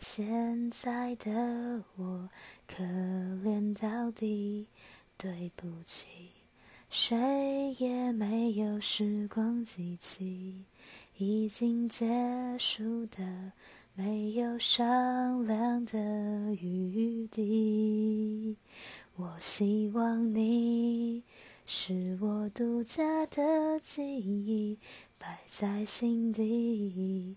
现在的我可怜到底，对不起，谁也没有时光机器，已经结束的没有商量的余地。我希望你是我独家的记忆，摆在心底。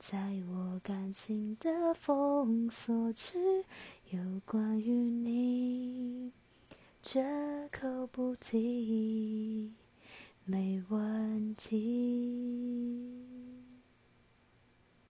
在我感情的封锁区，有关于你，绝口不提，没问题。